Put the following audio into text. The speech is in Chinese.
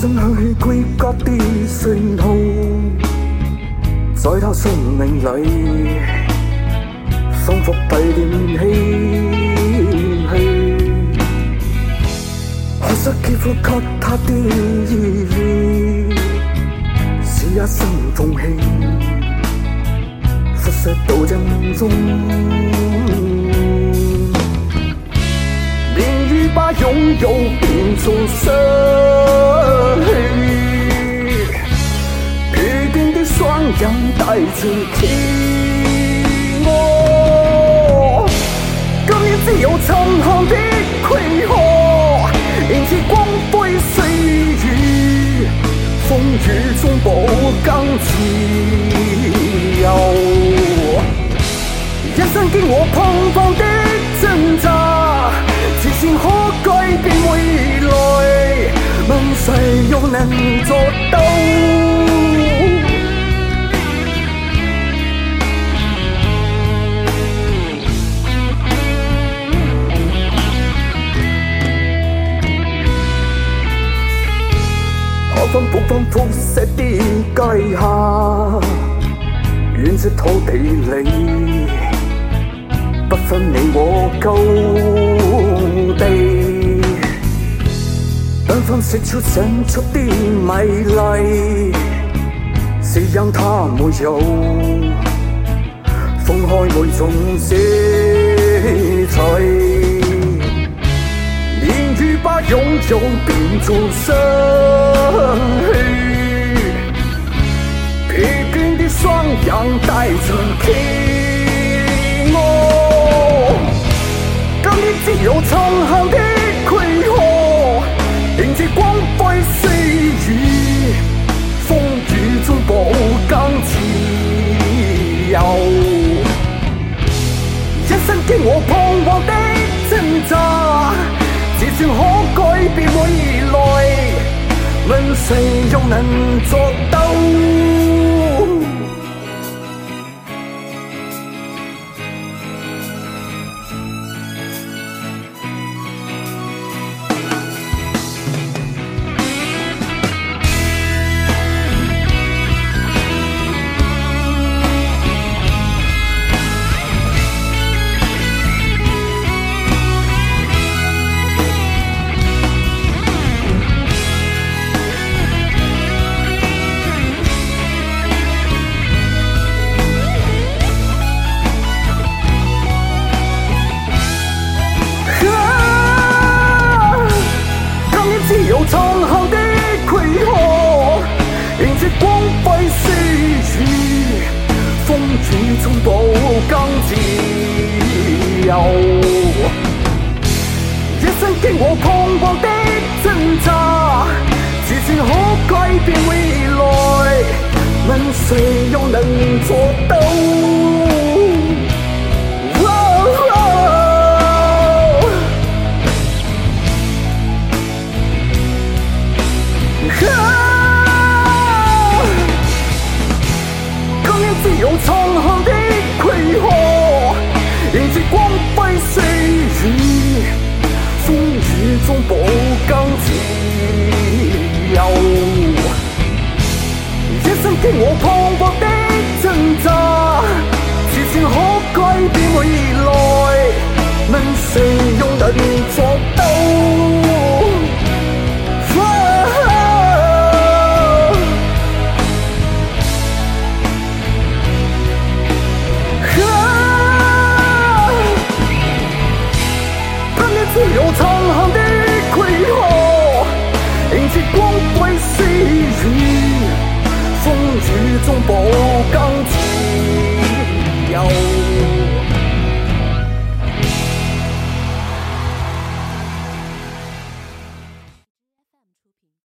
爭去歸家的訊號，在他生命裏，仿佛閉臉唏噓。學識結束給他的意義，是一生奉獻，拂射到真宗。风雨把拥有变做失去，疲倦的双眼带着寂寞。今天只有残破的盔壳，迎接光辉岁月，风雨中保更自由，一生经我碰碰的。不分肤色的界下，原始土地里，不分你我高低。缤纷写出闪出的美丽，是因它没有，放开每种色彩。把永久定生气。疲倦的双眼带着疲。谁又能做到？更自由，一生经过狂暴的挣扎，自信可改变未来，问谁又能做到？今天只宝金。拥抱。